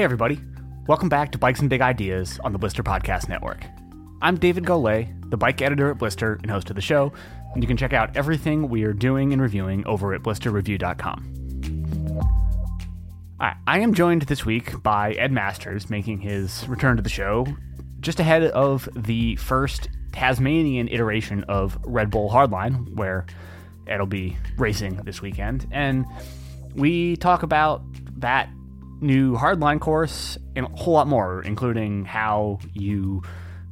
Hey, everybody. Welcome back to Bikes and Big Ideas on the Blister Podcast Network. I'm David Golay, the bike editor at Blister and host of the show, and you can check out everything we are doing and reviewing over at blisterreview.com. I am joined this week by Ed Masters making his return to the show just ahead of the first Tasmanian iteration of Red Bull Hardline, where Ed will be racing this weekend. And we talk about that new hardline course and a whole lot more, including how you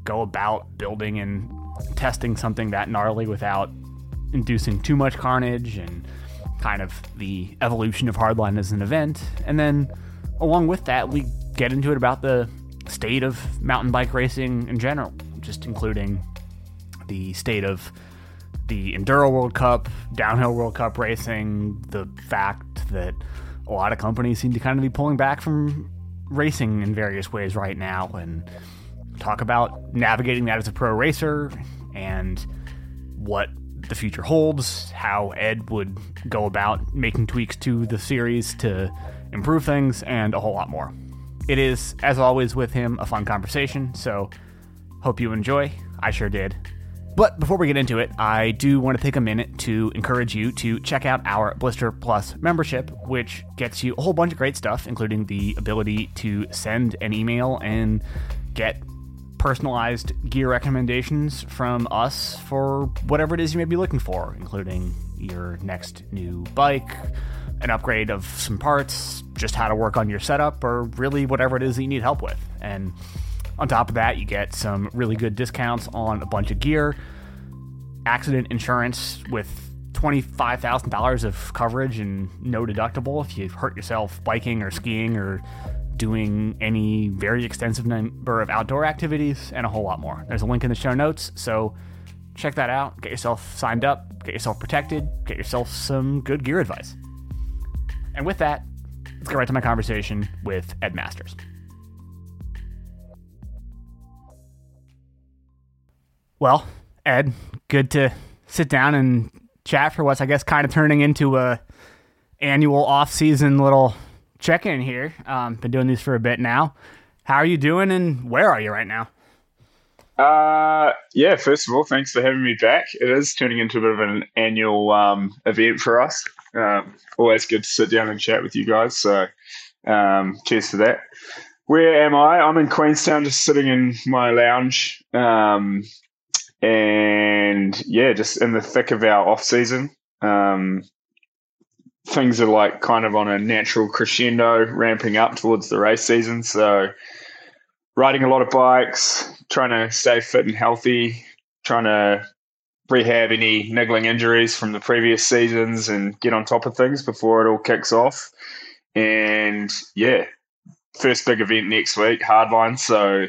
go about building and testing something that gnarly without inducing too much carnage and kind of the evolution of hardline as an event. And then along with that, we get into it about the state of mountain bike racing in general, just including the state of the Enduro World Cup, Downhill World Cup racing, the fact that a lot of companies seem to kind of be pulling back from racing in various ways right now, and talk about navigating that as a pro racer and what the future holds, how Ed would go about making tweaks to the series to improve things, and a whole lot more. It is, as always, with him, a fun conversation, so hope you enjoy. I sure did. But before we get into it, I do want to take a minute to encourage you to check out our Blister Plus membership, which gets you a whole bunch of great stuff, including the ability to send an email and get personalized gear recommendations from us for whatever it is you may be looking for, including your next new bike, an upgrade of some parts, just how to work on your setup, or really whatever it is that you need help with. And on top of that, you get some really good discounts on a bunch of gear, accident insurance with $25,000 of coverage and no deductible if you hurt yourself biking or skiing or doing any very extensive number of outdoor activities, and a whole lot more. There's a link in the show notes, so check that out. Get yourself signed up, get yourself protected, get yourself some good gear advice. And with that, let's get right to my conversation with Ed Masters. Well, Ed, good to sit down and chat for what's I guess kind of turning into a annual off-season little check in here. Um, been doing these for a bit now. How are you doing, and where are you right now? Uh, yeah. First of all, thanks for having me back. It is turning into a bit of an annual um, event for us. Um, always good to sit down and chat with you guys. So, um, cheers for that. Where am I? I'm in Queenstown, just sitting in my lounge. Um, and yeah, just in the thick of our off season. Um, things are like kind of on a natural crescendo, ramping up towards the race season. So, riding a lot of bikes, trying to stay fit and healthy, trying to rehab any niggling injuries from the previous seasons and get on top of things before it all kicks off. And yeah, first big event next week, hardline. So,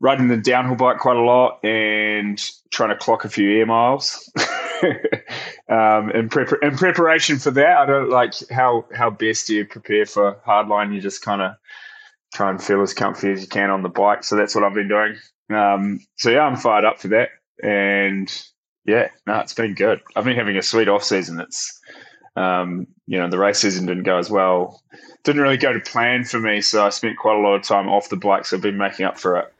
riding the downhill bike quite a lot and trying to clock a few air miles. um, in, prep- in preparation for that, I don't like how how best do you prepare for hardline. You just kind of try and feel as comfy as you can on the bike. So that's what I've been doing. Um, so yeah, I'm fired up for that, and yeah, no, it's been good. I've been having a sweet off season. It's um, you know the race season didn't go as well. Didn't really go to plan for me, so I spent quite a lot of time off the bike. So I've been making up for it.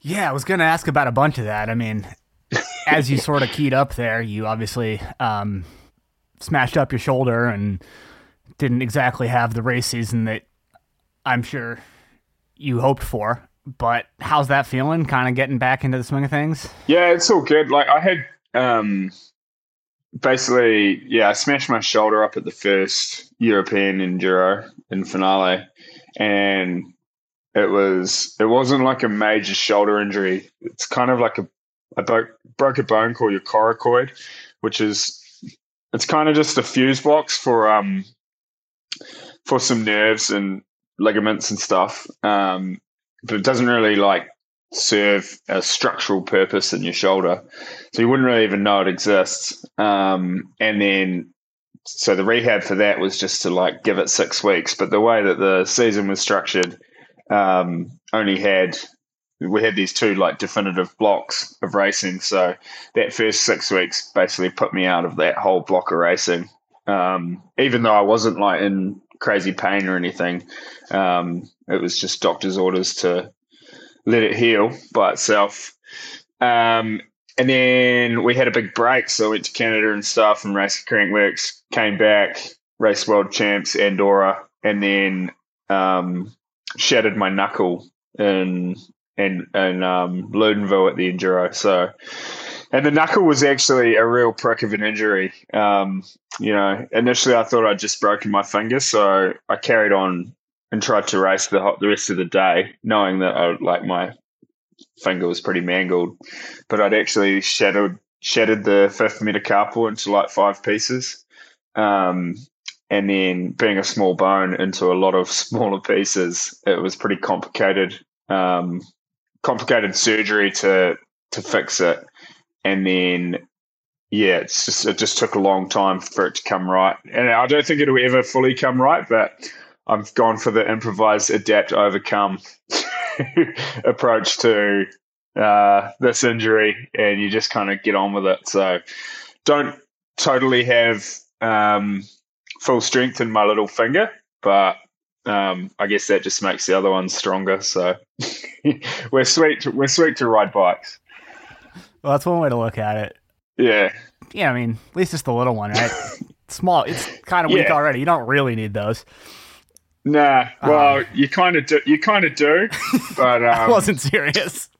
Yeah, I was going to ask about a bunch of that. I mean, as you sort of keyed up there, you obviously um, smashed up your shoulder and didn't exactly have the race season that I'm sure you hoped for. But how's that feeling? Kind of getting back into the swing of things? Yeah, it's all good. Like I had um, basically, yeah, I smashed my shoulder up at the first European Enduro in finale, and it was it wasn't like a major shoulder injury. It's kind of like a I broke, broke a bone called your coracoid, which is it's kind of just a fuse box for um for some nerves and ligaments and stuff. Um, but it doesn't really like serve a structural purpose in your shoulder, so you wouldn't really even know it exists. Um, and then so the rehab for that was just to like give it six weeks. But the way that the season was structured, um, only had we had these two like definitive blocks of racing. So that first six weeks basically put me out of that whole block of racing. Um, even though I wasn't like in crazy pain or anything. Um, it was just doctor's orders to let it heal by itself. Um, and then we had a big break, so I went to Canada and stuff and raced Crankworx, came back, raced World Champs, Andorra, and then um, shattered my knuckle in in in um, Loudenvielle at the enduro. So, and the knuckle was actually a real prick of an injury. Um, you know, initially I thought I'd just broken my finger, so I carried on and tried to race the the rest of the day, knowing that I, like my finger was pretty mangled. But I'd actually shattered shattered the fifth metacarpal into like five pieces. Um, and then being a small bone into a lot of smaller pieces, it was pretty complicated. Um, complicated surgery to to fix it, and then yeah, it's just it just took a long time for it to come right, and I don't think it'll ever fully come right, but I've gone for the improvise, adapt, overcome approach to uh, this injury, and you just kind of get on with it. So don't totally have um, full strength in my little finger, but um, I guess that just makes the other ones stronger. So we're sweet. To, we're sweet to ride bikes. Well, that's one way to look at it. Yeah. Yeah, I mean, at least it's the little one, right? Small. It's kind of weak yeah. already. You don't really need those. Nah. Well, um, you kind of do. You kind of do, but um, I wasn't serious.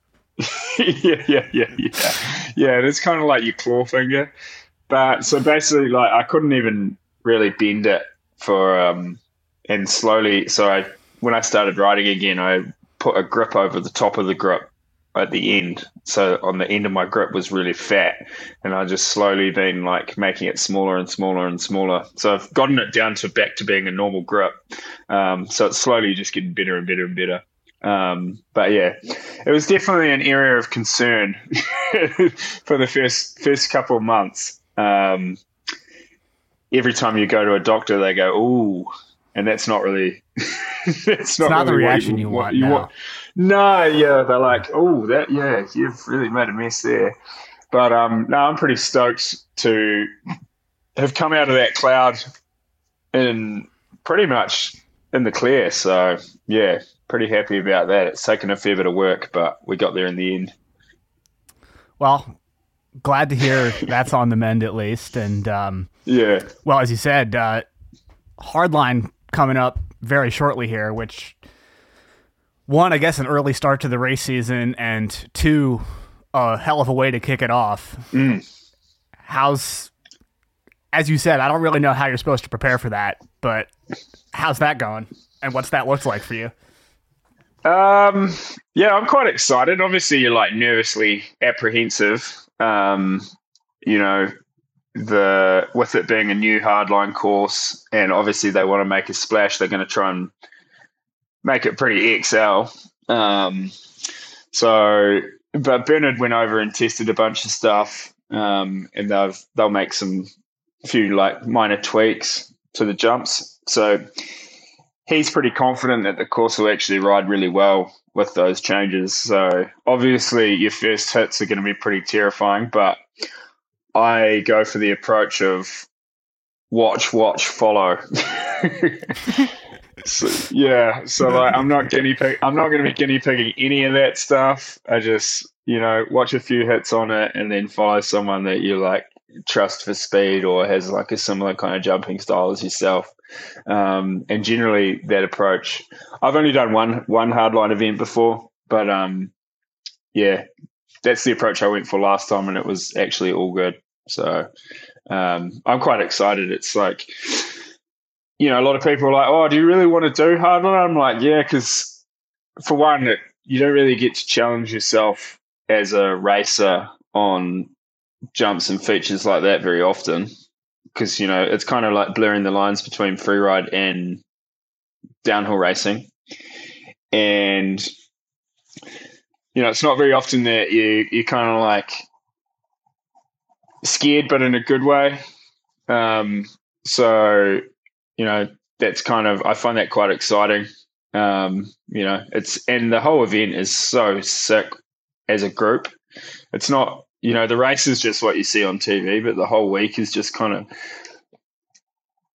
yeah, yeah, yeah, yeah. Yeah, it's kind of like your claw finger. But so basically, like I couldn't even really bend it for um, and slowly. So I, when I started riding again, I put a grip over the top of the grip at the end. So on the end of my grip was really fat, and I just slowly been like making it smaller and smaller and smaller. So I've gotten it down to back to being a normal grip. Um, so it's slowly just getting better and better and better. Um, but yeah, it was definitely an area of concern for the first first couple of months. Um, every time you go to a doctor, they go, "Ooh," and that's not really that's not, not really the reaction you, you, want. You want. No, yeah, they're like, "Oh, that yeah, you've really made a mess there." But um, no, I'm pretty stoked to have come out of that cloud in pretty much in the clear. So yeah, pretty happy about that. It's taken a fair bit of work, but we got there in the end. Well, glad to hear that's on the mend at least. And um, yeah, well, as you said, uh, hardline coming up very shortly here, which one, I guess, an early start to the race season, and two, a hell of a way to kick it off. Mm. How's, as you said, I don't really know how you're supposed to prepare for that, but how's that going, and what's that looks like for you? Um, yeah, I'm quite excited. Obviously, you're like nervously apprehensive. Um, you know, the with it being a new hardline course, and obviously they want to make a splash, they're going to try and make it pretty XL. Um, so, but Bernard went over and tested a bunch of stuff, um, and they've they'll make some few like minor tweaks to the jumps. So he's pretty confident that the course will actually ride really well with those changes. So obviously, your first hits are going to be pretty terrifying, but I go for the approach of watch, watch, follow. so, yeah, so like I'm not guinea pig. I'm not going to be guinea pigging any of that stuff. I just you know watch a few hits on it and then follow someone that you like trust for speed or has like a similar kind of jumping style as yourself. Um, and generally, that approach. I've only done one one hardline event before, but um, yeah, that's the approach I went for last time, and it was actually all good. So um, I'm quite excited. It's like, you know, a lot of people are like, "Oh, do you really want to do hardline?" I'm like, "Yeah," because for one, you don't really get to challenge yourself as a racer on jumps and features like that very often because you know it's kind of like blurring the lines between freeride and downhill racing. And you know it's not very often that you you kind of like scared but in a good way. Um, so you know that's kind of i find that quite exciting. Um, you know it's and the whole event is so sick as a group. It's not you know, the race is just what you see on TV, but the whole week is just kind of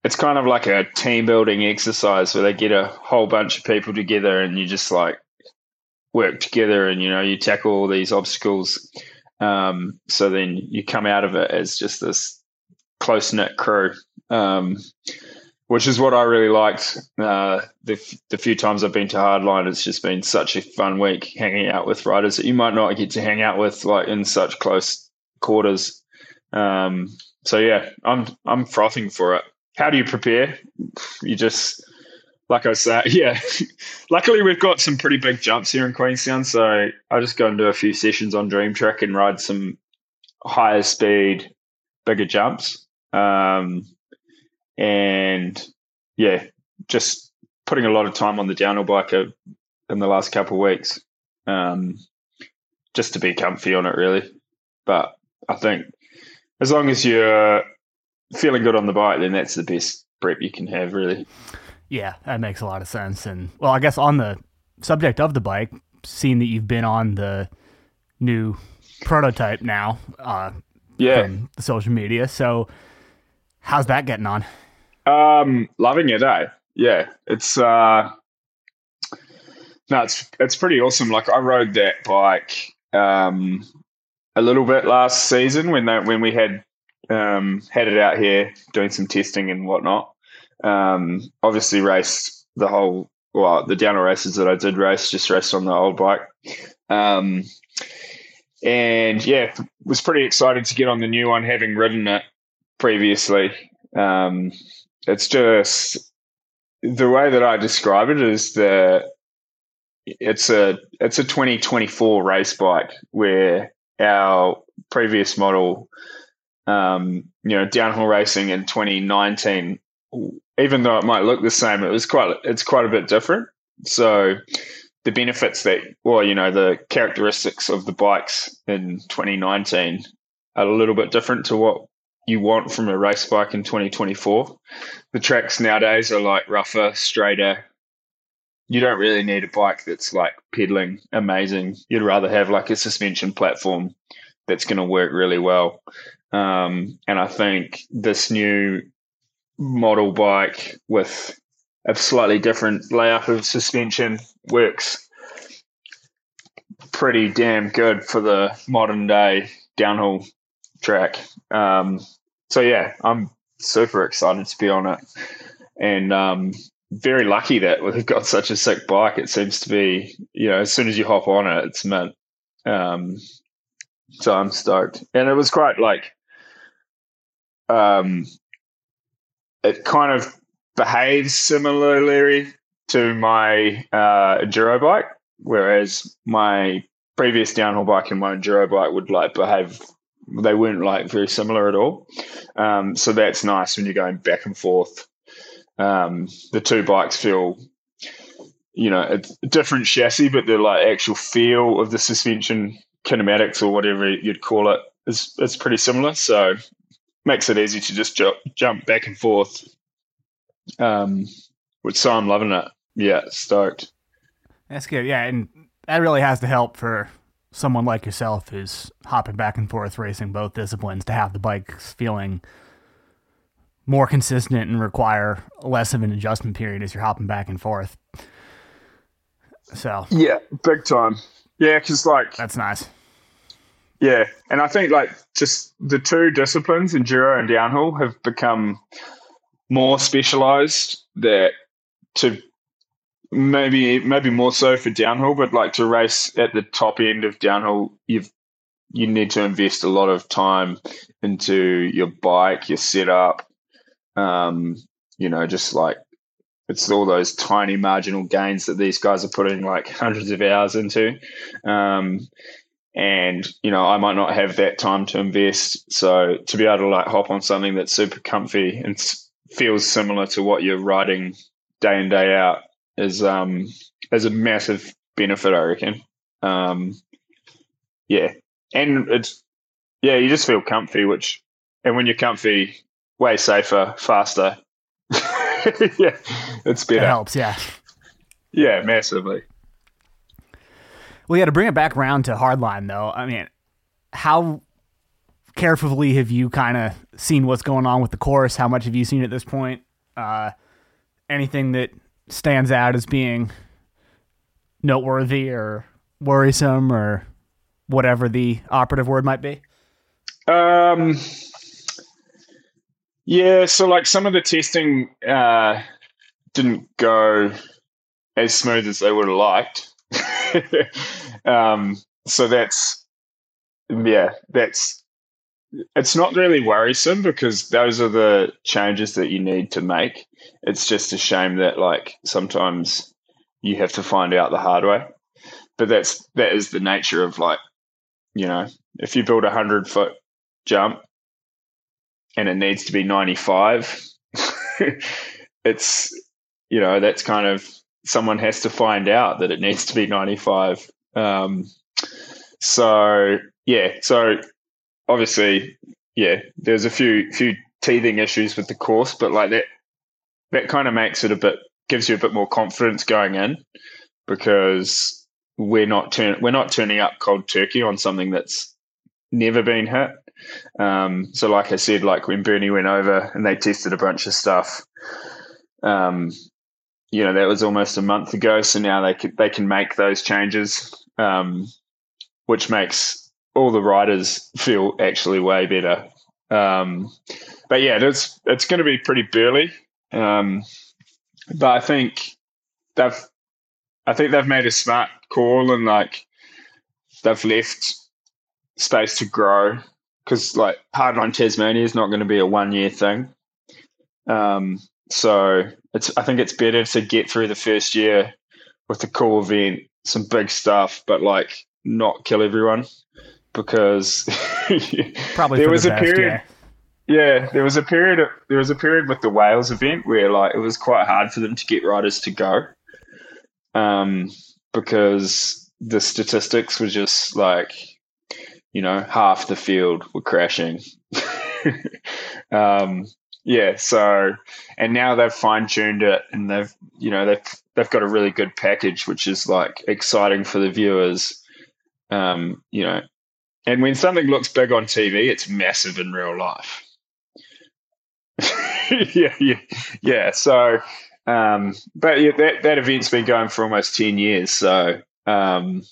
it's kind of like a team building exercise where they get a whole bunch of people together and you just like work together and you know you tackle all these obstacles. Um, so then you come out of it as just this close knit crew, um, which is what I really liked. Uh, the, the few times I've been to Hardline, it's just been such a fun week hanging out with riders that you might not get to hang out with like in such close quarters. Um, so yeah, I'm I'm frothing for it. How do you prepare? You just like I said, yeah. Luckily, we've got some pretty big jumps here in Queenstown, so I just go and do a few sessions on Dream Track and ride some higher speed, bigger jumps. Um, and yeah, just putting a lot of time on the downhill bike in the last couple of weeks, um, just to be comfy on it, really. But I think as long as you're feeling good on the bike, then that's the best prep you can have, really. Yeah, that makes a lot of sense. And well, I guess on the subject of the bike, seeing that you've been on the new prototype now, uh, yeah, from the social media. So, how's that getting on? Um, loving it, eh? Yeah, it's uh, no, it's it's pretty awesome. Like I rode that bike um a little bit last season when they, when we had um had it out here doing some testing and whatnot. Um, obviously raced the whole well the downhill races that I did race just raced on the old bike. Um, and yeah, was pretty excited to get on the new one, having ridden it previously. Um, it's just the way that I describe it is that it's a it's a 2024 race bike where our previous model, um, you know, downhill racing in 2019, even though it might look the same, it was quite it's quite a bit different. So the benefits that, well, you know, the characteristics of the bikes in 2019 are a little bit different to what you want from a race bike in 2024. The tracks nowadays are like rougher, straighter. You don't really need a bike that's like pedaling amazing. You'd rather have like a suspension platform that's going to work really well. Um, and I think this new model bike with a slightly different layout of suspension works pretty damn good for the modern day downhill track. Um, so yeah, I'm super excited to be on it, and um, very lucky that we've got such a sick bike. It seems to be, you know, as soon as you hop on it, it's mint. Um, so I'm stoked, and it was quite like, um, it kind of behaves similarly to my uh, enduro bike, whereas my previous downhill bike and my enduro bike would like behave they weren't like very similar at all. Um, so that's nice when you're going back and forth. Um, the two bikes feel, you know, a different chassis, but the like actual feel of the suspension kinematics or whatever you'd call it is is pretty similar. So makes it easy to just ju- jump back and forth. Um, which so I'm loving it. Yeah, stoked. That's good. Yeah, and that really has to help for someone like yourself who's hopping back and forth racing both disciplines to have the bikes feeling more consistent and require less of an adjustment period as you're hopping back and forth. So yeah, big time. Yeah, because like that's nice. Yeah, and I think like just the two disciplines, enduro and downhill, have become more specialized. That to maybe maybe more so for downhill, but like to race at the top end of downhill, you've you need to invest a lot of time into your bike, your setup. Um, you know, just like it's all those tiny marginal gains that these guys are putting like hundreds of hours into. Um, and you know, I might not have that time to invest. So to be able to like hop on something that's super comfy and feels similar to what you're riding day in day out is um is a massive benefit, I reckon. Um, yeah, and it's yeah, you just feel comfy, which and when you're comfy, way safer, faster. yeah, it's better. It helps, yeah. Yeah, massively. Well, yeah, to bring it back around to hardline though, I mean, how carefully have you kind of seen what's going on with the course? How much have you seen at this point? Uh, anything that stands out as being noteworthy or worrisome or whatever the operative word might be? Um, yeah, so like some of the testing uh, didn't go as smooth as they would have liked. um, so that's yeah, that's it's not really worrisome because those are the changes that you need to make. It's just a shame that like sometimes you have to find out the hard way. But that's that is the nature of like, you know, if you build a hundred foot jump and it needs to be ninety five, it's you know, that's kind of someone has to find out that it needs to be ninety five. Um, so yeah, so obviously, yeah, there's a few few teething issues with the course, but like that that kind of makes it a bit gives you a bit more confidence going in because we're not turn we're not turning up cold turkey on something that's never been hit. Um, so, like I said, like when Bernie went over and they tested a bunch of stuff, um, you know that was almost a month ago. So now they can they can make those changes, um, which makes all the riders feel actually way better. Um, but yeah, it's it's going to be pretty burly. Um, but I think they've I think they've made a smart call and like they've left space to grow because like hardline Tasmania is not going to be a one year thing. Um, so it's I think it's better to get through the first year with a cool event, some big stuff, but like not kill everyone because probably there was the a best, period. Yeah. yeah. there was a period. Of, there was a period with the Wales event where like it was quite hard for them to get riders to go, um, because the statistics were just like, you know, half the field were crashing. um, yeah, so and now they've fine tuned it and they've you know they've they've got a really good package which is like exciting for the viewers. Um, you know, and when something looks big on TV, it's massive in real life. yeah, yeah, yeah. So, um, but yeah, that that event's been going for almost ten years. So, um,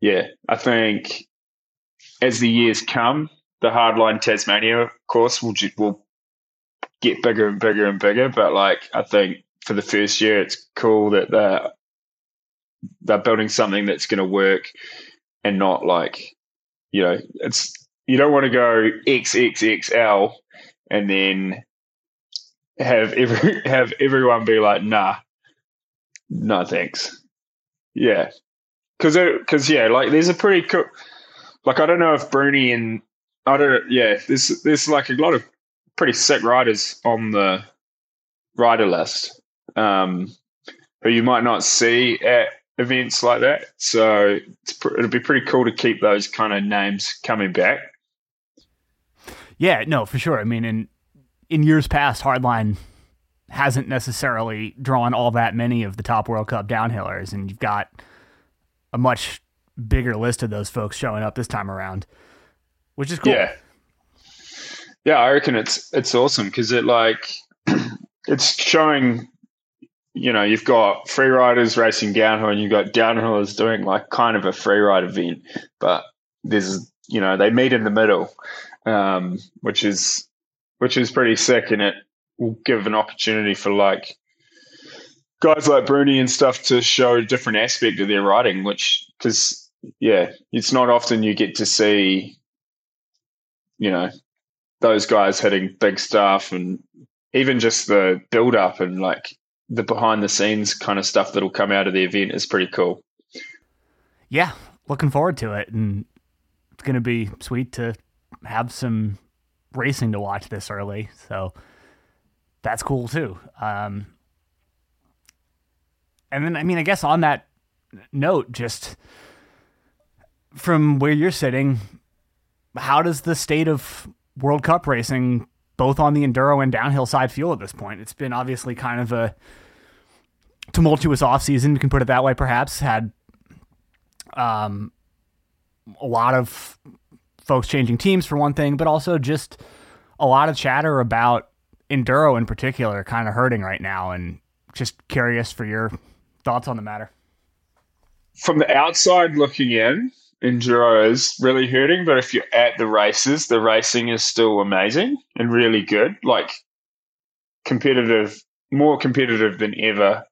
yeah, I think as the years come, the hardline Tasmania course will will get bigger and bigger and bigger. But like, I think for the first year, it's cool that they're they're building something that's going to work and not like you know, it's you don't want to go XXXL and then have every have everyone be like, nah, no thanks. Yeah, because because yeah, like there's a pretty cool. Like I don't know if Bruni and I don't. Yeah, there's there's like a lot of pretty sick riders on the rider list, um, who you might not see at events like that. So pr- it'll be pretty cool to keep those kind of names coming back. Yeah, no, for sure. I mean, in in years past, Hardline hasn't necessarily drawn all that many of the top World Cup downhillers, and you've got a much bigger list of those folks showing up this time around, which is cool. Yeah, yeah, I reckon it's it's awesome because it like it's showing you know, you've got free riders racing downhill and you've got downhillers doing like kind of a free ride event, but there's, you know, they meet in the middle, um, which is, which is pretty sick. And it will give an opportunity for like guys like Bruni and stuff to show a different aspect of their riding, which, cause yeah, it's not often you get to see, you know, those guys hitting big stuff and even just the build up and like the behind the scenes kind of stuff that'll come out of the event is pretty cool. Yeah, looking forward to it, and it's going to be sweet to have some racing to watch this early. So that's cool too. Um, and then, I mean, I guess on that note, just from where you're sitting, how does the state of World Cup racing, both on the enduro and downhill side, feel at this point? It's been obviously kind of a tumultuous offseason, you can put it that way, perhaps, had um, a lot of folks changing teams for one thing, but also just a lot of chatter about enduro in particular kind of hurting right now, and just curious for your thoughts on the matter. From the outside looking in, enduro is really hurting, but if you're at the races, the racing is still amazing and really good. Like competitive, more competitive than ever.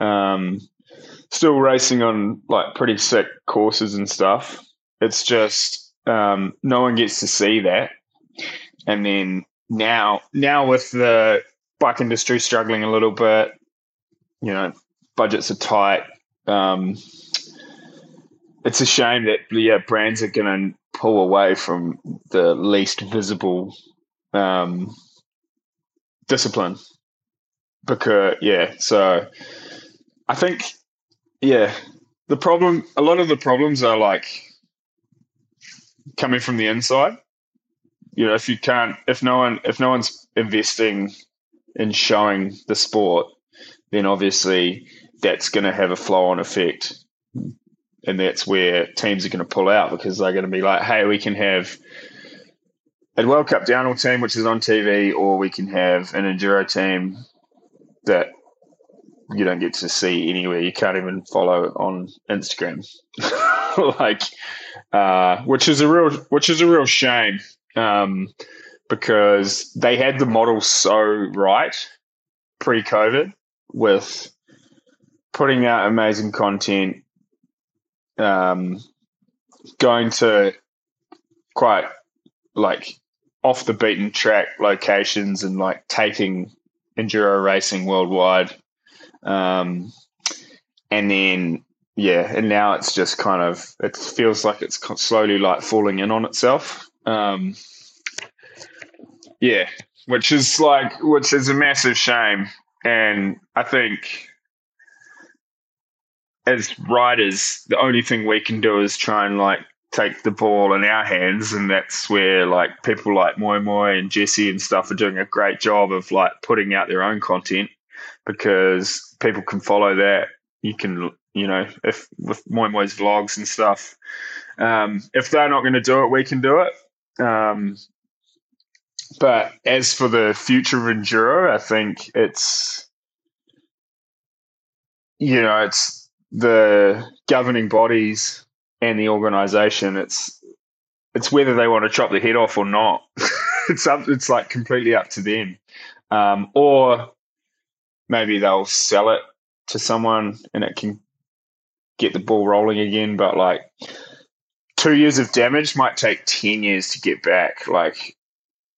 Um, still racing on like pretty sick courses and stuff. It's just um, no one gets to see that. And then now, now with the bike industry struggling a little bit, you know, budgets are tight. Um, it's a shame that yeah, brands are going to pull away from the least visible um, discipline because yeah. So I think yeah, the problem. A lot of the problems are like coming from the inside. You know, if you can't, if no one, if no one's investing in showing the sport, then obviously that's going to have a flow on effect and that's where teams are going to pull out because they're going to be like, hey, we can have a World Cup downhill team which is on TV, or we can have an enduro team that you don't get to see anywhere. You can't even follow on Instagram, like, uh, which is a real, which is a real shame um, because they had the model so right pre-COVID with putting out amazing content um, going to quite like off the beaten track locations and like taking enduro racing worldwide. Um, and then, yeah, and now it's just kind of, it feels like it's slowly like falling in on itself. Um, yeah, which is like, which is a massive shame. And I think as riders, the only thing we can do is try and like take the ball in our hands, and that's where like people like Moi Moi and Jesse and stuff are doing a great job of like putting out their own content because people can follow that. You can, you know, if with Moi Moi's vlogs and stuff. Um, if they're not going to do it, we can do it. Um, but as for the future of enduro, I think it's you know it's the governing bodies and the organisation. It's it's whether they want to chop the head off or not. it's up. It's like completely up to them, um, or maybe they'll sell it to someone and it can get the ball rolling again. But like two years of damage might take ten years to get back. Like,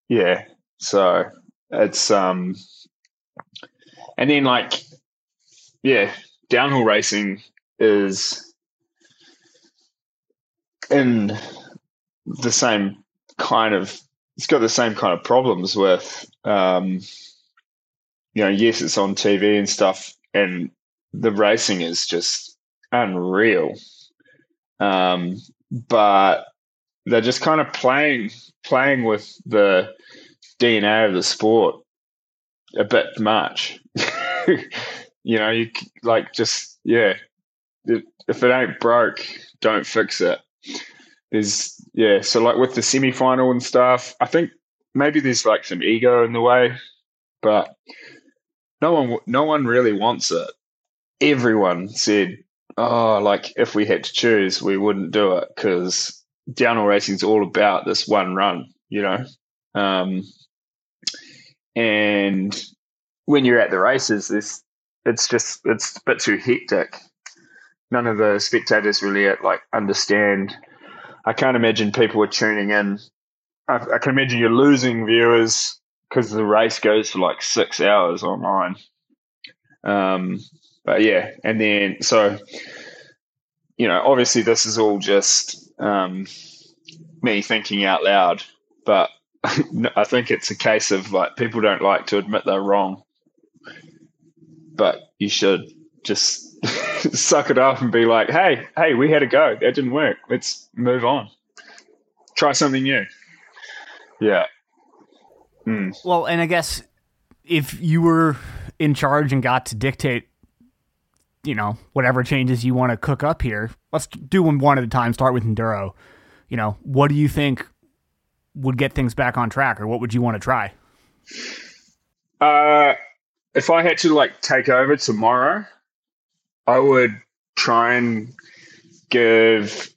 yeah. So it's um, and then like, yeah, downhill racing is in the same kind of it's got the same kind of problems with um, you know yes it's on tv and stuff and the racing is just unreal. Um, but they're just kind of playing playing with the dna of the sport a bit much you know, you like just yeah. If it ain't broke, don't fix it. There's yeah. So like with the semi final and stuff, I think maybe there's like some ego in the way, but no one no one really wants it. Everyone said, "Oh, like if we had to choose, we wouldn't do it because downhill racing is all about this one run." You know, um, and when you're at the races, there's it's just it's a bit too hectic. None of the spectators really like understand. I can't imagine people are tuning in. I, I can imagine you're losing viewers because the race goes for like six hours online. Um, but yeah, and then so you know, obviously this is all just um, me thinking out loud, but I think it's a case of like people don't like to admit they're wrong but you should just suck it up and be like, hey, hey, we had a go. That didn't work. Let's move on. Try something new. Yeah. Mm. Well, and I guess if you were in charge and got to dictate, you know, whatever changes you want to cook up here, let's do them one at a time. Start with Enduro. You know, what do you think would get things back on track or what would you want to try? Uh, if I had to like take over tomorrow, I would try and give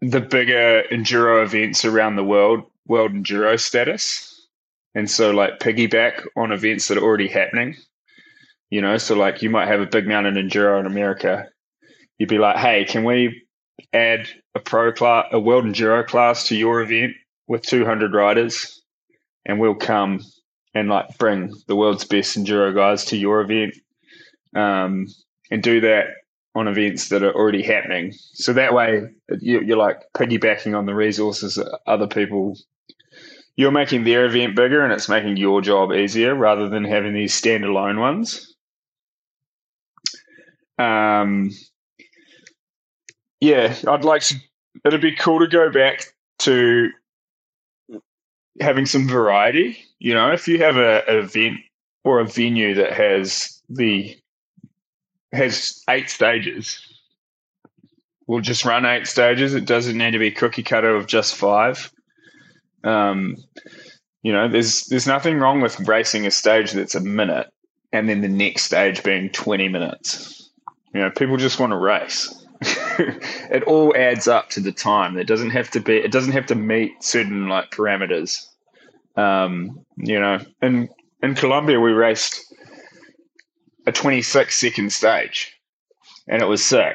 the bigger enduro events around the world world enduro status. And so like piggyback on events that are already happening. You know, so like you might have a big mountain enduro in America. You'd be like, hey, can we add a pro class, a world enduro class to your event with 200 riders, and we'll come and like bring the world's best enduro guys to your event, um, and do that on events that are already happening. So that way, you, you're like piggybacking on the resources that other people. You're making their event bigger, and it's making your job easier rather than having these standalone ones. Um, yeah, I'd like to. It'd be cool to go back to having some variety. You know, if you have a, an event or a venue that has the has eight stages, we'll just run eight stages. It doesn't need to be cookie cutter of just five. Um, you know, there's there's nothing wrong with racing a stage that's a minute and then the next stage being 20 minutes. You know, people just want to race. it all adds up to the time. It doesn't have to be. It doesn't have to meet certain like parameters. Um, you know, in in Colombia we raced a 26 second stage, and it was sick.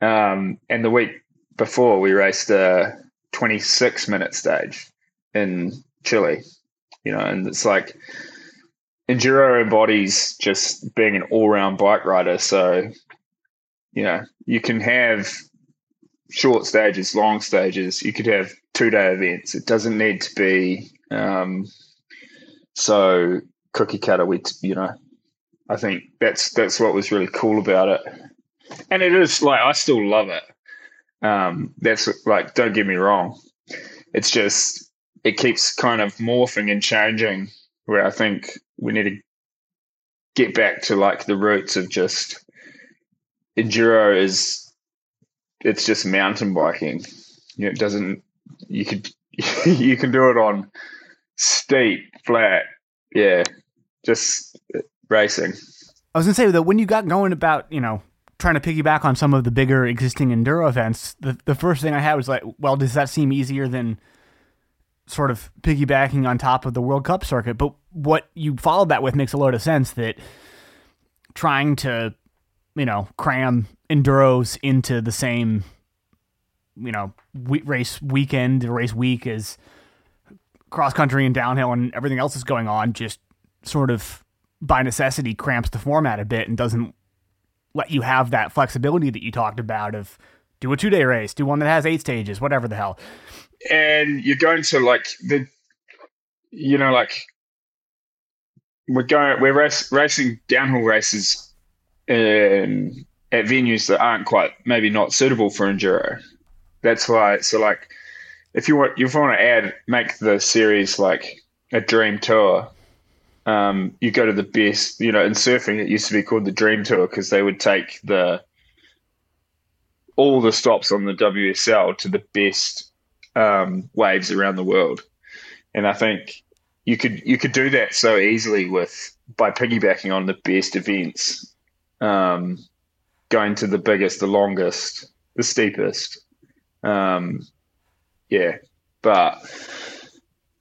Um, and the week before we raced a 26 minute stage in Chile. You know, and it's like enduro embodies just being an all round bike rider. So you know, you can have short stages, long stages. You could have two day events. It doesn't need to be um, so cookie cutter. We, you know, I think that's that's what was really cool about it, and it is like I still love it. Um, that's like, don't get me wrong. It's just it keeps kind of morphing and changing. Where I think we need to get back to like the roots of just enduro is it's just mountain biking. You know, it doesn't you could you can do it on steep, flat, yeah, just racing. I was gonna say that when you got going about you know trying to piggyback on some of the bigger existing enduro events, the the first thing I had was like, well, does that seem easier than sort of piggybacking on top of the World Cup circuit? But what you followed that with makes a lot of sense. That trying to you know, cram enduros into the same, you know, race weekend, race week as cross country and downhill and everything else is going on, just sort of by necessity cramps the format a bit and doesn't let you have that flexibility that you talked about of do a two day race, do one that has eight stages, whatever the hell. And you're going to like the, you know, like we're going, we're race, racing downhill races um, at venues that aren't quite maybe not suitable for enduro. That's why. So like, if you want, if you want to add, make the series like a dream tour. Um, you go to the best. You know, in surfing, it used to be called the Dream Tour because they would take the all the stops on the WSL to the best um, waves around the world. And I think you could you could do that so easily with by piggybacking on the best events um, going to the biggest, the longest, the steepest. Um, yeah, but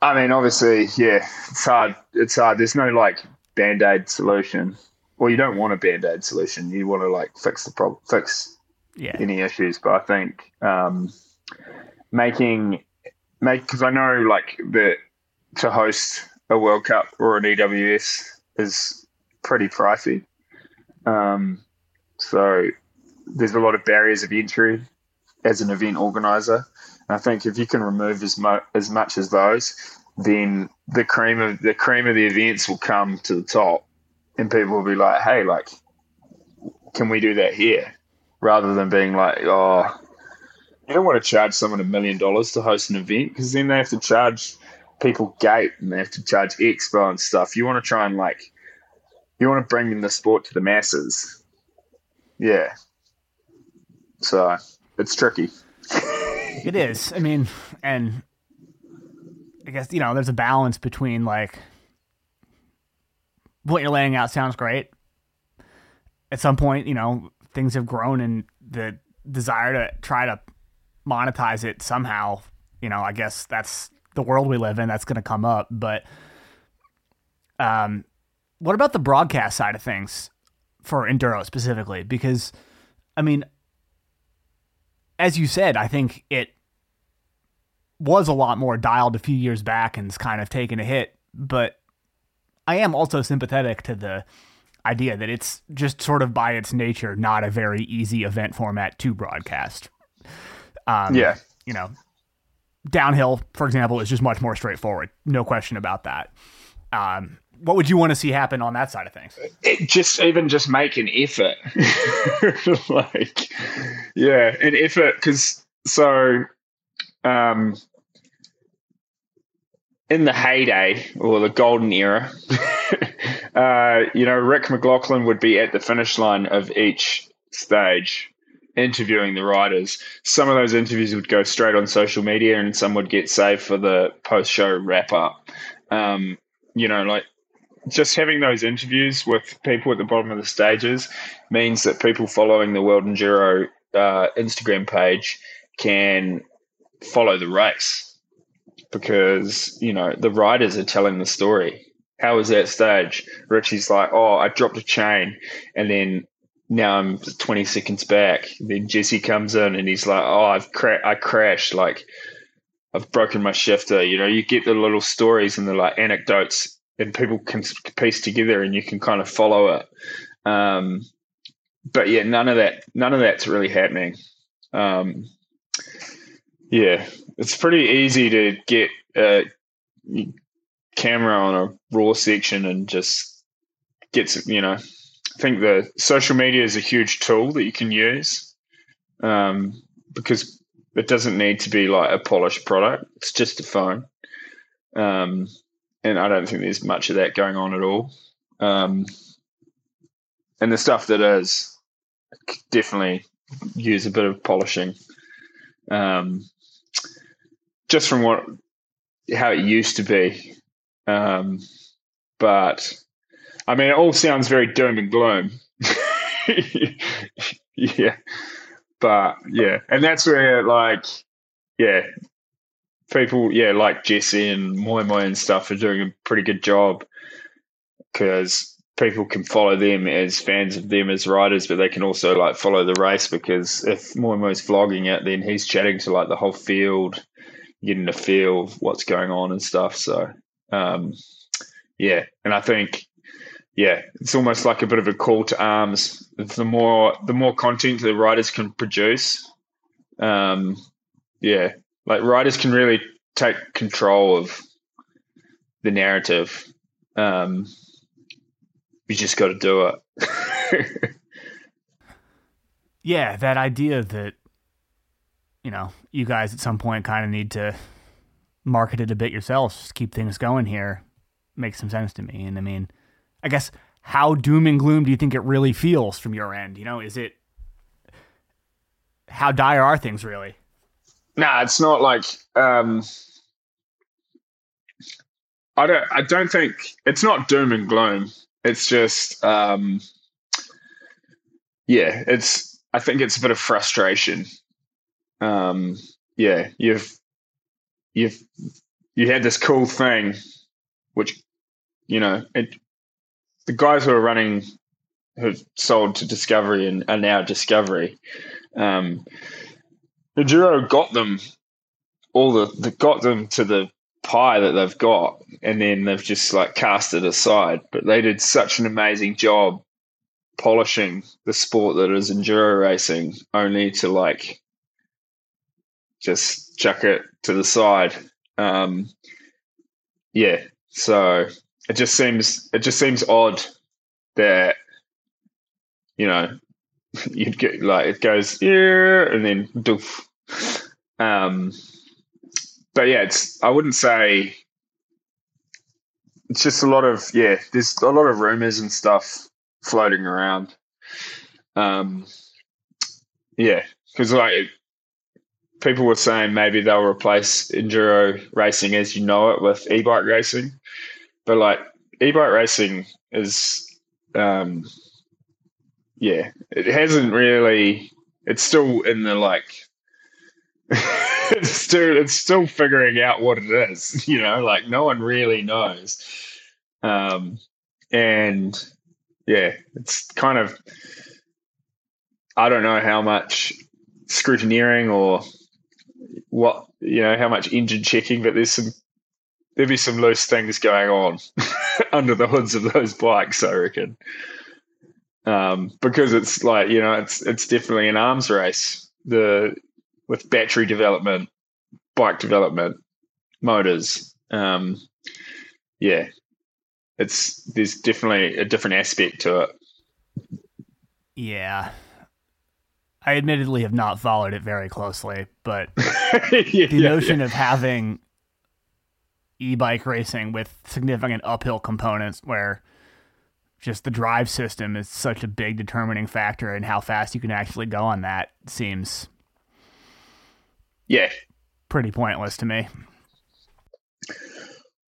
I mean, obviously, yeah, it's hard. It's hard. There's no like band aid solution. Well, you don't want a band aid solution. You want to like fix the problem, fix yeah. any issues. But I think um, making make because I know like that to host a World Cup or an EWS is pretty pricey. Um, so there's a lot of barriers of entry as an event organizer. And I think if you can remove as, mo- as much as those, then the cream of the cream of the events will come to the top, and people will be like, "Hey, like, can we do that here?" Rather than being like, "Oh, you don't want to charge someone a million dollars to host an event because then they have to charge people gate and they have to charge expo and stuff. You want to try and like you want to bring the sport to the masses. Yeah. So it's tricky. it is. I mean, and I guess, you know, there's a balance between like what you're laying out sounds great. At some point, you know, things have grown and the desire to try to monetize it somehow, you know, I guess that's the world we live in. That's going to come up. But um, what about the broadcast side of things for enduro specifically? Because, I mean, as you said, I think it was a lot more dialed a few years back and it's kind of taken a hit. But I am also sympathetic to the idea that it's just sort of by its nature not a very easy event format to broadcast. Um, yeah, you know, downhill, for example, is just much more straightforward. No question about that. Um, what would you want to see happen on that side of things? It just even just make an effort, like yeah, an effort because so um, in the heyday or the golden era, uh, you know, Rick McLaughlin would be at the finish line of each stage interviewing the riders. Some of those interviews would go straight on social media, and some would get saved for the post show wrap up. Um, you know, like just having those interviews with people at the bottom of the stages means that people following the World Enduro uh, Instagram page can follow the race because you know the riders are telling the story. How was that stage? Richie's like, oh, I dropped a chain, and then now I'm 20 seconds back. Then Jesse comes in and he's like, "Oh, I've cra- I crashed. Like, I've broken my shifter." You know, you get the little stories and the like anecdotes, and people can piece together, and you can kind of follow it. Um, but yeah, none of that, none of that's really happening. Um, yeah, it's pretty easy to get a camera on a raw section and just get, some, you know, I think the social media is a huge tool that you can use um, because it doesn't need to be like a polished product. It's just a phone. Um, and I don't think there's much of that going on at all. Um, and the stuff that is definitely use a bit of polishing. Um, just from what how it used to be. Um, but I mean, it all sounds very doom and gloom. yeah, but yeah, and that's where like yeah, people yeah like Jesse and Moi Moi and stuff are doing a pretty good job because people can follow them as fans of them as riders, but they can also like follow the race because if Moi Moi's vlogging it, then he's chatting to like the whole field, getting a feel of what's going on and stuff. So um, yeah, and I think yeah, it's almost like a bit of a call to arms. The more the more content the writers can produce, um, yeah, like writers can really take control of the narrative. Um, you just got to do it. yeah, that idea that you know you guys at some point kind of need to market it a bit yourselves, to keep things going here, makes some sense to me. And I mean I guess how doom and gloom do you think it really feels from your end? You know, is it how dire are things really? Nah, it's not like um, I don't. I don't think it's not doom and gloom. It's just um, yeah. It's. I think it's a bit of frustration. Um, yeah, you've you've you had this cool thing, which you know it the guys who are running who've sold to Discovery and are now Discovery, um, Enduro got them all the, the got them to the pie that they've got, and then they've just like cast it aside. But they did such an amazing job polishing the sport that is enduro racing, only to like just chuck it to the side. Um, yeah, so it just seems it just seems odd that you know you'd get like it goes here and then doof. Um, but yeah, it's I wouldn't say it's just a lot of yeah. There's a lot of rumors and stuff floating around. Um, yeah, because like people were saying maybe they'll replace enduro racing as you know it with e-bike racing, but like e-bike racing is, um, yeah, it hasn't really. It's still in the like. it's still it's still figuring out what it is. You know, like no one really knows. Um, and yeah, it's kind of. I don't know how much scrutineering or what you know how much engine checking, but there's some there'd be some loose things going on under the hoods of those bikes, I reckon. Um, because it's like you know, it's it's definitely an arms race. The with battery development, bike development, motors. Um, yeah, it's there's definitely a different aspect to it. Yeah. I admittedly have not followed it very closely, but yeah, the notion yeah. of having e-bike racing with significant uphill components where just the drive system is such a big determining factor in how fast you can actually go on that seems yeah. pretty pointless to me.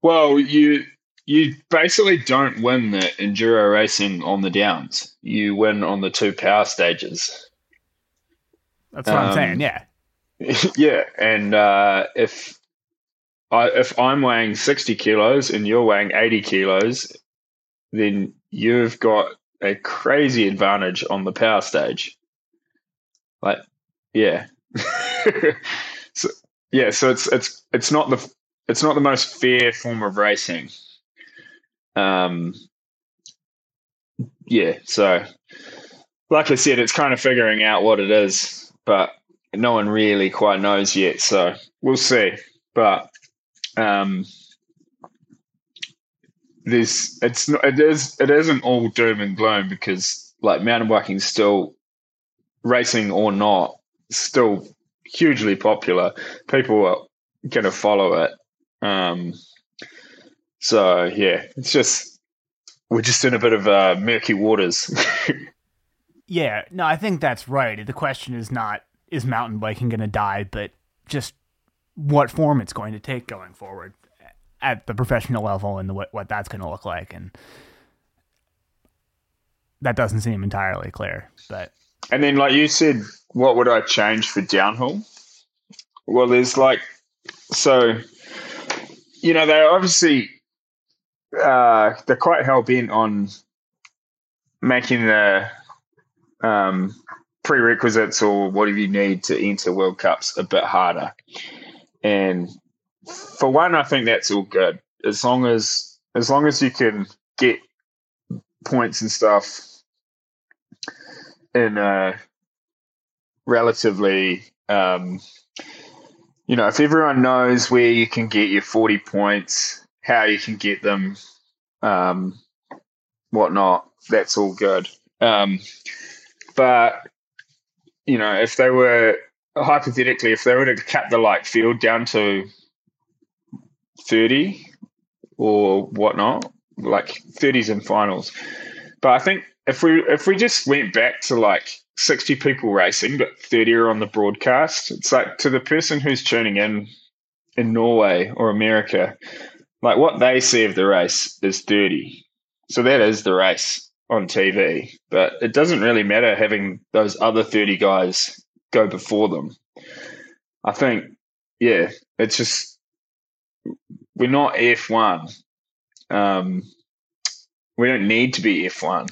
Well you you basically don't win the enduro racing on the downs. You win on the two power stages. That's what um, i'm saying yeah. yeah and uh, if I, if I'm weighing 60 kilos and you're weighing 80 kilos, then you've got a crazy advantage on the power stage. Like, yeah. so, yeah, so it's it's it's not the it's not the most fair form of racing. Um yeah, so like I said, it's kind of figuring out what it is, but no one really quite knows yet, so we'll see. But um, there's it's not it is it isn't all doom and gloom because like mountain biking still racing or not still hugely popular. People are going to follow it. Um, so yeah, it's just we're just in a bit of uh, murky waters. yeah, no, I think that's right. The question is not is mountain biking going to die, but just what form it's going to take going forward at the professional level and the, what, what that's going to look like. And that doesn't seem entirely clear. But and then, like you said, what would I change for downhill? Well, there's like so, you know, they're obviously uh, they're quite hell bent on making the um, prerequisites or whatever you need to enter World Cups a bit harder. And for one, I think that's all good as long as as long as you can get points and stuff in a relatively um, you know if everyone knows where you can get your 40 points how you can get them um, whatnot that's all good um, but you know if they were hypothetically, if they were to cut the like field down to thirty or whatnot, like thirties and finals. But I think if we if we just went back to like sixty people racing, but thirty are on the broadcast, it's like to the person who's tuning in in Norway or America, like what they see of the race is thirty. So that is the race on TV. But it doesn't really matter having those other thirty guys go before them. I think, yeah, it's just we're not F1. Um, we don't need to be F1,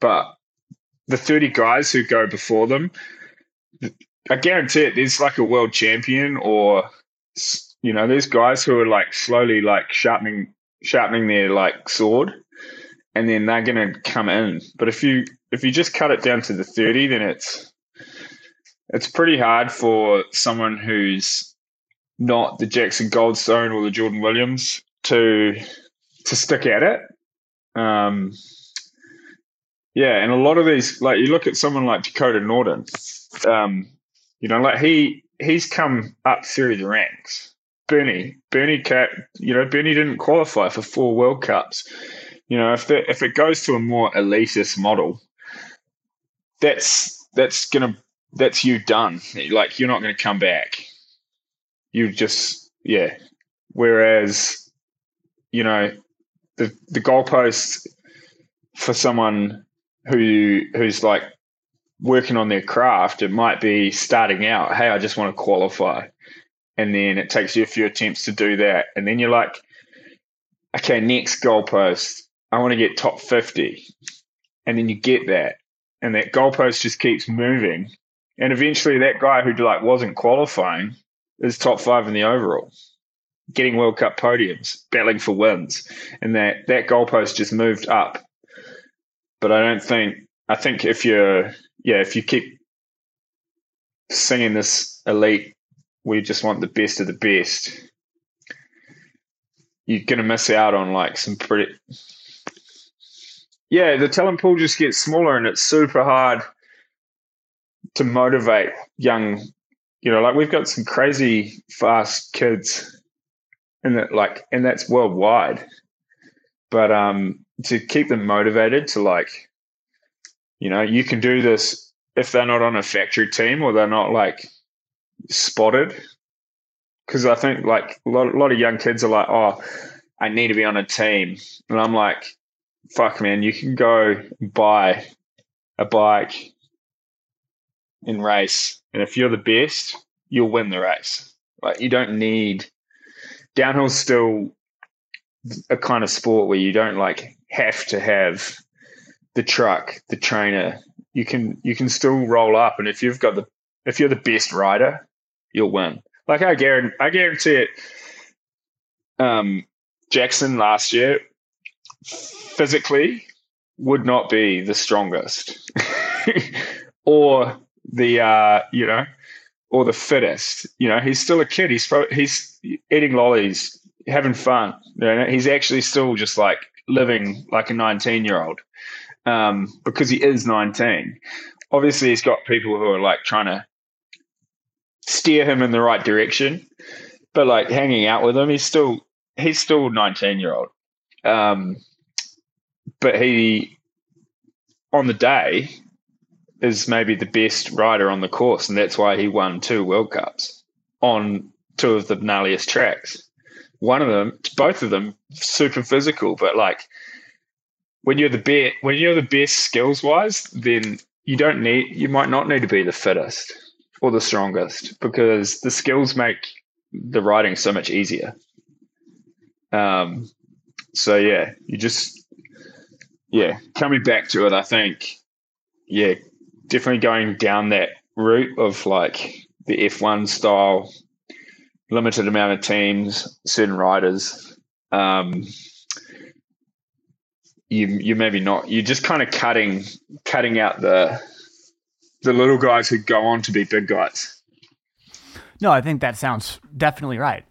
but the 30 guys who go before them, I guarantee it, there's like a world champion or, you know, there's guys who are like slowly like sharpening, sharpening their like sword and then they're going to come in. But if you, if you just cut it down to the 30, then it's, it's pretty hard for someone who's not the Jackson Goldstone or the Jordan Williams to to stick at it. Um, yeah, and a lot of these, like you look at someone like Dakota Norton, um, you know, like he he's come up through the ranks. Bernie, Bernie Kerr, you know, Bernie didn't qualify for four World Cups. You know, if the, if it goes to a more elitist model, that's that's to that's you done. Like you're not to come back. You just yeah. Whereas you know the the goalposts for someone who who's like working on their craft, it might be starting out, hey, I just want to qualify. And then it takes you a few attempts to do that. And then you're like, okay, next goalpost, I want to get top 50. And then you get that. And that goalpost just keeps moving. And eventually that guy who like wasn't qualifying is top five in the overall, getting World Cup podiums, battling for wins. And that, that goalpost just moved up. But I don't think I think if you're yeah, if you keep singing this elite, we just want the best of the best, you're gonna miss out on like some pretty. Yeah, the talent pool just gets smaller, and it's super hard to motivate young. You know, like we've got some crazy fast kids, and that like, and that's worldwide. But um, to keep them motivated to like you know, you can do this if they're not on a factory team or they're not like spotted. Because I think like a lot, a lot of young kids are like, oh, I need to be on a team. And I'm like, fuck, man, you can go buy a bike in race. And if you're the best, you'll win the race. Like, you don't need downhill's still a kind of sport where you don't like have to have the truck, the trainer, you can you can still roll up, and if you've got the if you're the best rider, you'll win. Like I guarantee, I guarantee it. Um, Jackson last year physically would not be the strongest, or the uh, you know, or the fittest. You know, he's still a kid. He's he's eating lollies, having fun. You know, he's actually still just like living like a 19 year old um, because he is 19. Obviously, he's got people who are like trying to steer him in the right direction, but like hanging out with him, he's still he's still 19 year old. Um, but he on the day is maybe the best rider on the course, and that's why he won two World Cups on two of the gnarliest tracks. One of them, both of them, super physical, but like when you're the best, when you're the best skills wise, then you don't need, you might not need to be the fittest or the strongest because the skills make the riding so much easier. Um, so yeah, you just, yeah, coming back to it, I think, yeah, definitely going down that route of like the F1 style, limited amount of teams, certain riders. Um, you you maybe not you're just kind of cutting cutting out the the little guys who go on to be big guys. No, I think that sounds definitely right.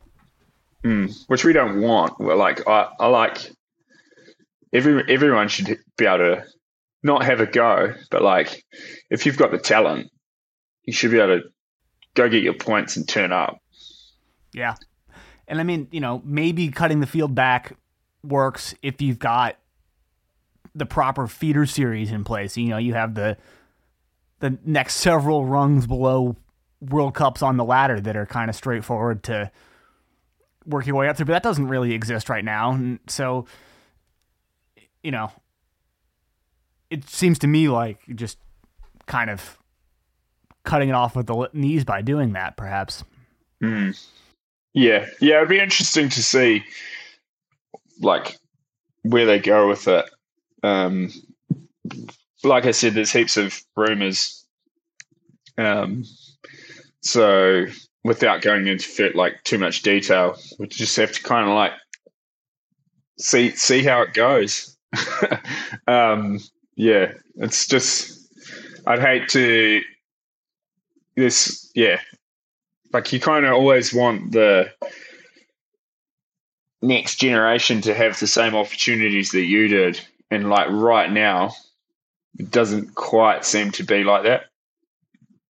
Mm, which we don't want. We're like I, I like every everyone should be able to not have a go, but like if you've got the talent, you should be able to go get your points and turn up. Yeah. And I mean, you know, maybe cutting the field back works if you've got the proper feeder series in place. You know, you have the the next several rungs below World Cups on the ladder that are kind of straightforward to work your way up through, but that doesn't really exist right now. And so, you know, it seems to me like just kind of cutting it off with the knees by doing that, perhaps. Mm. Yeah, yeah, it'd be interesting to see, like, where they go with it. Um, like I said, there's heaps of rumors. Um, so without going into like too much detail, we just have to kind of like see see how it goes. um, yeah, it's just I'd hate to this. Yeah, like you kind of always want the next generation to have the same opportunities that you did and like right now, it doesn't quite seem to be like that.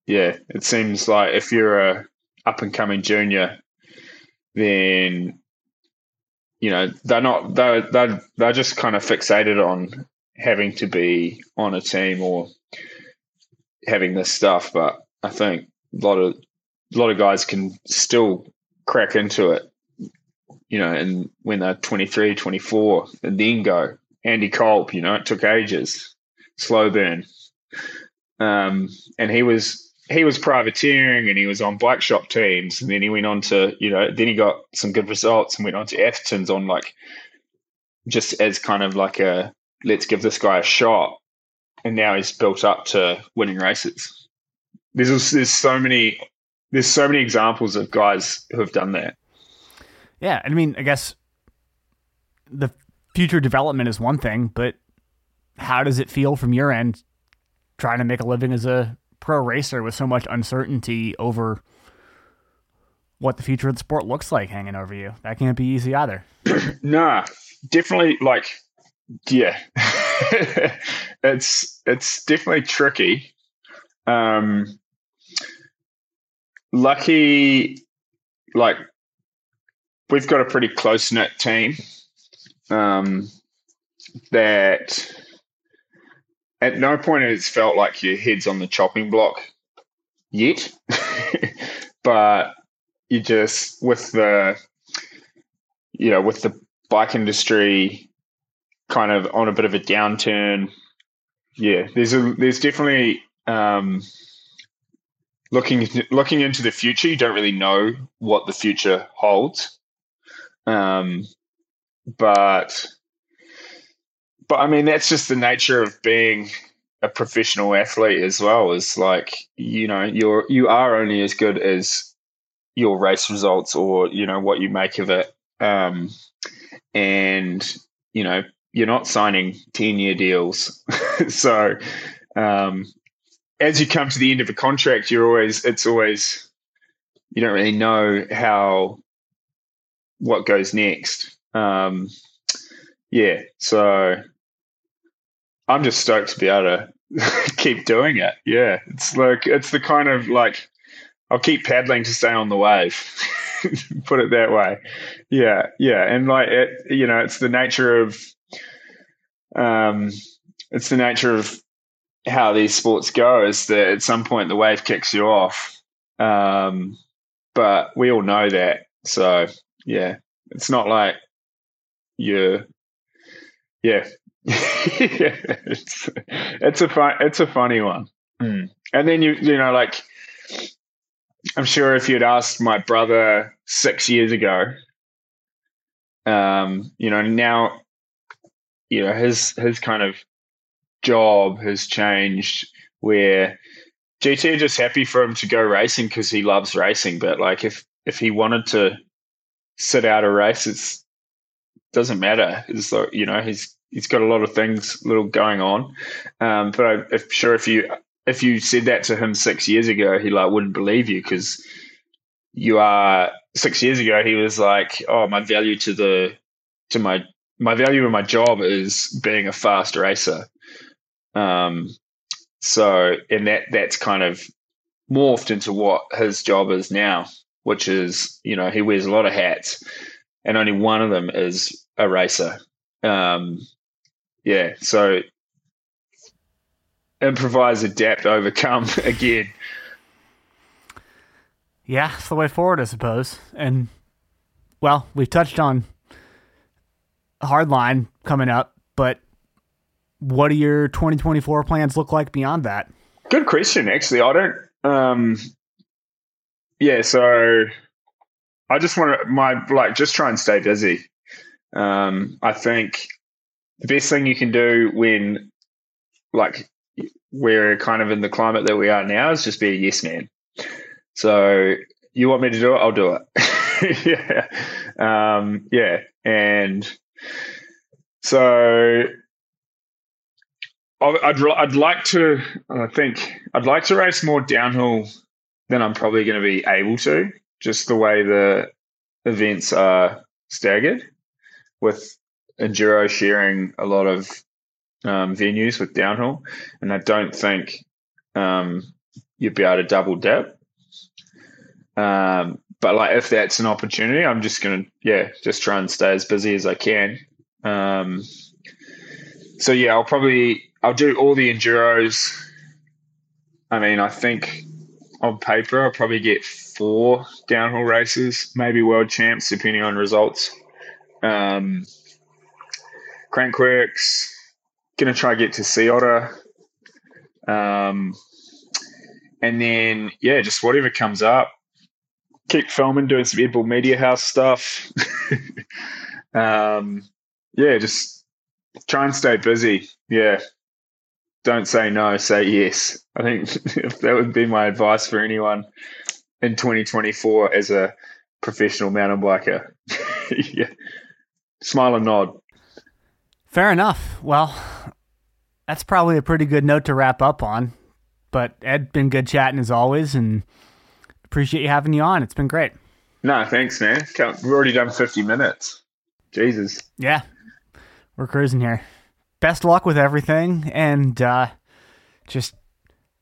Yeah, it seems like if you're a up and coming junior, then you know they're not they're they're, they're just kind of fixated on having to be on a team or having this stuff. But I think a lot of a lot of guys can still crack into it, you know, and when they're 23, 24, and then go Andy Kolb. You know, it took ages, slow burn. Um, and he was he was privateering and he was on bike shop teams, and then he went on to you know then he got some good results and went on to Atherton's on like just as kind of like a let's give this guy a shot, and now he's built up to winning races. There's there's so many there's so many examples of guys who have done that. Yeah, I mean, I guess the future development is one thing, but how does it feel from your end trying to make a living as a pro racer with so much uncertainty over what the future of the sport looks like hanging over you? That can't be easy either. nah, definitely like yeah. it's it's definitely tricky. Um lucky like we've got a pretty close knit team um, that at no point has felt like your head's on the chopping block yet, but you just with the you know with the bike industry kind of on a bit of a downturn. Yeah, there's a there's definitely um, looking looking into the future. You don't really know what the future holds. Um, but but I mean that's just the nature of being a professional athlete as well. Is like you know you're you are only as good as your race results or you know what you make of it. Um, and you know you're not signing ten year deals, so um, as you come to the end of a contract, you're always it's always you don't really know how what goes next. Um, yeah, so I'm just stoked to be able to keep doing it. Yeah, it's like it's the kind of like I'll keep paddling to stay on the wave. Put it that way. Yeah, yeah, and like it, you know, it's the nature of, um, it's the nature of how these sports go. Is that at some point the wave kicks you off, um, but we all know that. So yeah, it's not like you're yeah it's, it's a fun it's a funny one mm. and then you you know like i'm sure if you'd asked my brother six years ago um you know now you know his his kind of job has changed where GT are just happy for him to go racing because he loves racing. But like if if he wanted to sit out a race, it's doesn't matter. It's like, you know, he's he's got a lot of things little going on. Um, but I, am sure if you if you said that to him six years ago, he like wouldn't believe you because you are six years ago. He was like, "Oh, my value to the to my my value in my job is being a fast racer." Um, so and that that's kind of morphed into what his job is now, which is you know he wears a lot of hats and only one of them is a racer. Um, yeah, so improvise, adapt, overcome again. Yeah, it's the way forward, I suppose. And well, we've touched on hardline coming up, but what do your 2024 plans look like beyond that? Good question. Actually, I don't. Um, yeah, so I just want to my like just try and stay busy. Um, I think the best thing you can do when like we're kind of in the climate that we are now is just be a yes man. So you want me to do it, I'll do it. yeah, um, yeah, and so I'd I'd like to. I think I'd like to race more downhill than I'm probably going to be able to just the way the events are staggered with enduro sharing a lot of um, venues with downhill, and I don't think um, you'd be able to double dip. Um, but like if that's an opportunity, I'm just gonna yeah just try and stay as busy as I can. Um, so yeah, I'll probably I'll do all the enduros. I mean, I think on paper, I'll probably get four downhill races, maybe world champs, depending on results. Um, Crankworx. Gonna try get to Sea Otter. Um, and then yeah, just whatever comes up. Keep filming, doing some Ed Media House stuff. um, yeah, just try and stay busy. Yeah, don't say no, say yes. I think that would be my advice for anyone in 2024 as a professional mountain biker. yeah. Smile and nod. Fair enough. Well, that's probably a pretty good note to wrap up on. But Ed, been good chatting as always, and appreciate you having you on. It's been great. No, thanks, man. We've already done 50 minutes. Jesus. Yeah, we're cruising here. Best luck with everything, and uh, just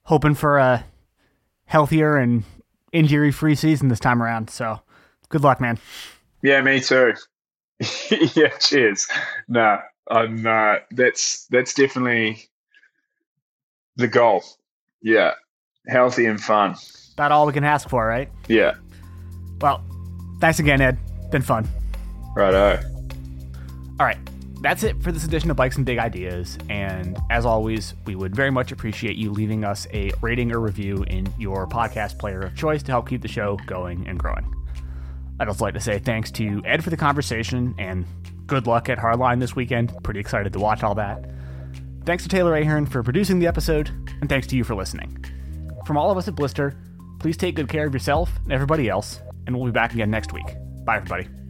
hoping for a healthier and injury-free season this time around. So, good luck, man. Yeah, me too. yeah, cheers. No, I'm. Uh, that's that's definitely the goal. Yeah, healthy and fun. About all we can ask for, right? Yeah. Well, thanks again, Ed. Been fun. Righto. All right. That's it for this edition of Bikes and Big Ideas. And as always, we would very much appreciate you leaving us a rating or review in your podcast player of choice to help keep the show going and growing. I'd also like to say thanks to Ed for the conversation and good luck at Hardline this weekend. Pretty excited to watch all that. Thanks to Taylor Ahern for producing the episode, and thanks to you for listening. From all of us at Blister, please take good care of yourself and everybody else, and we'll be back again next week. Bye, everybody.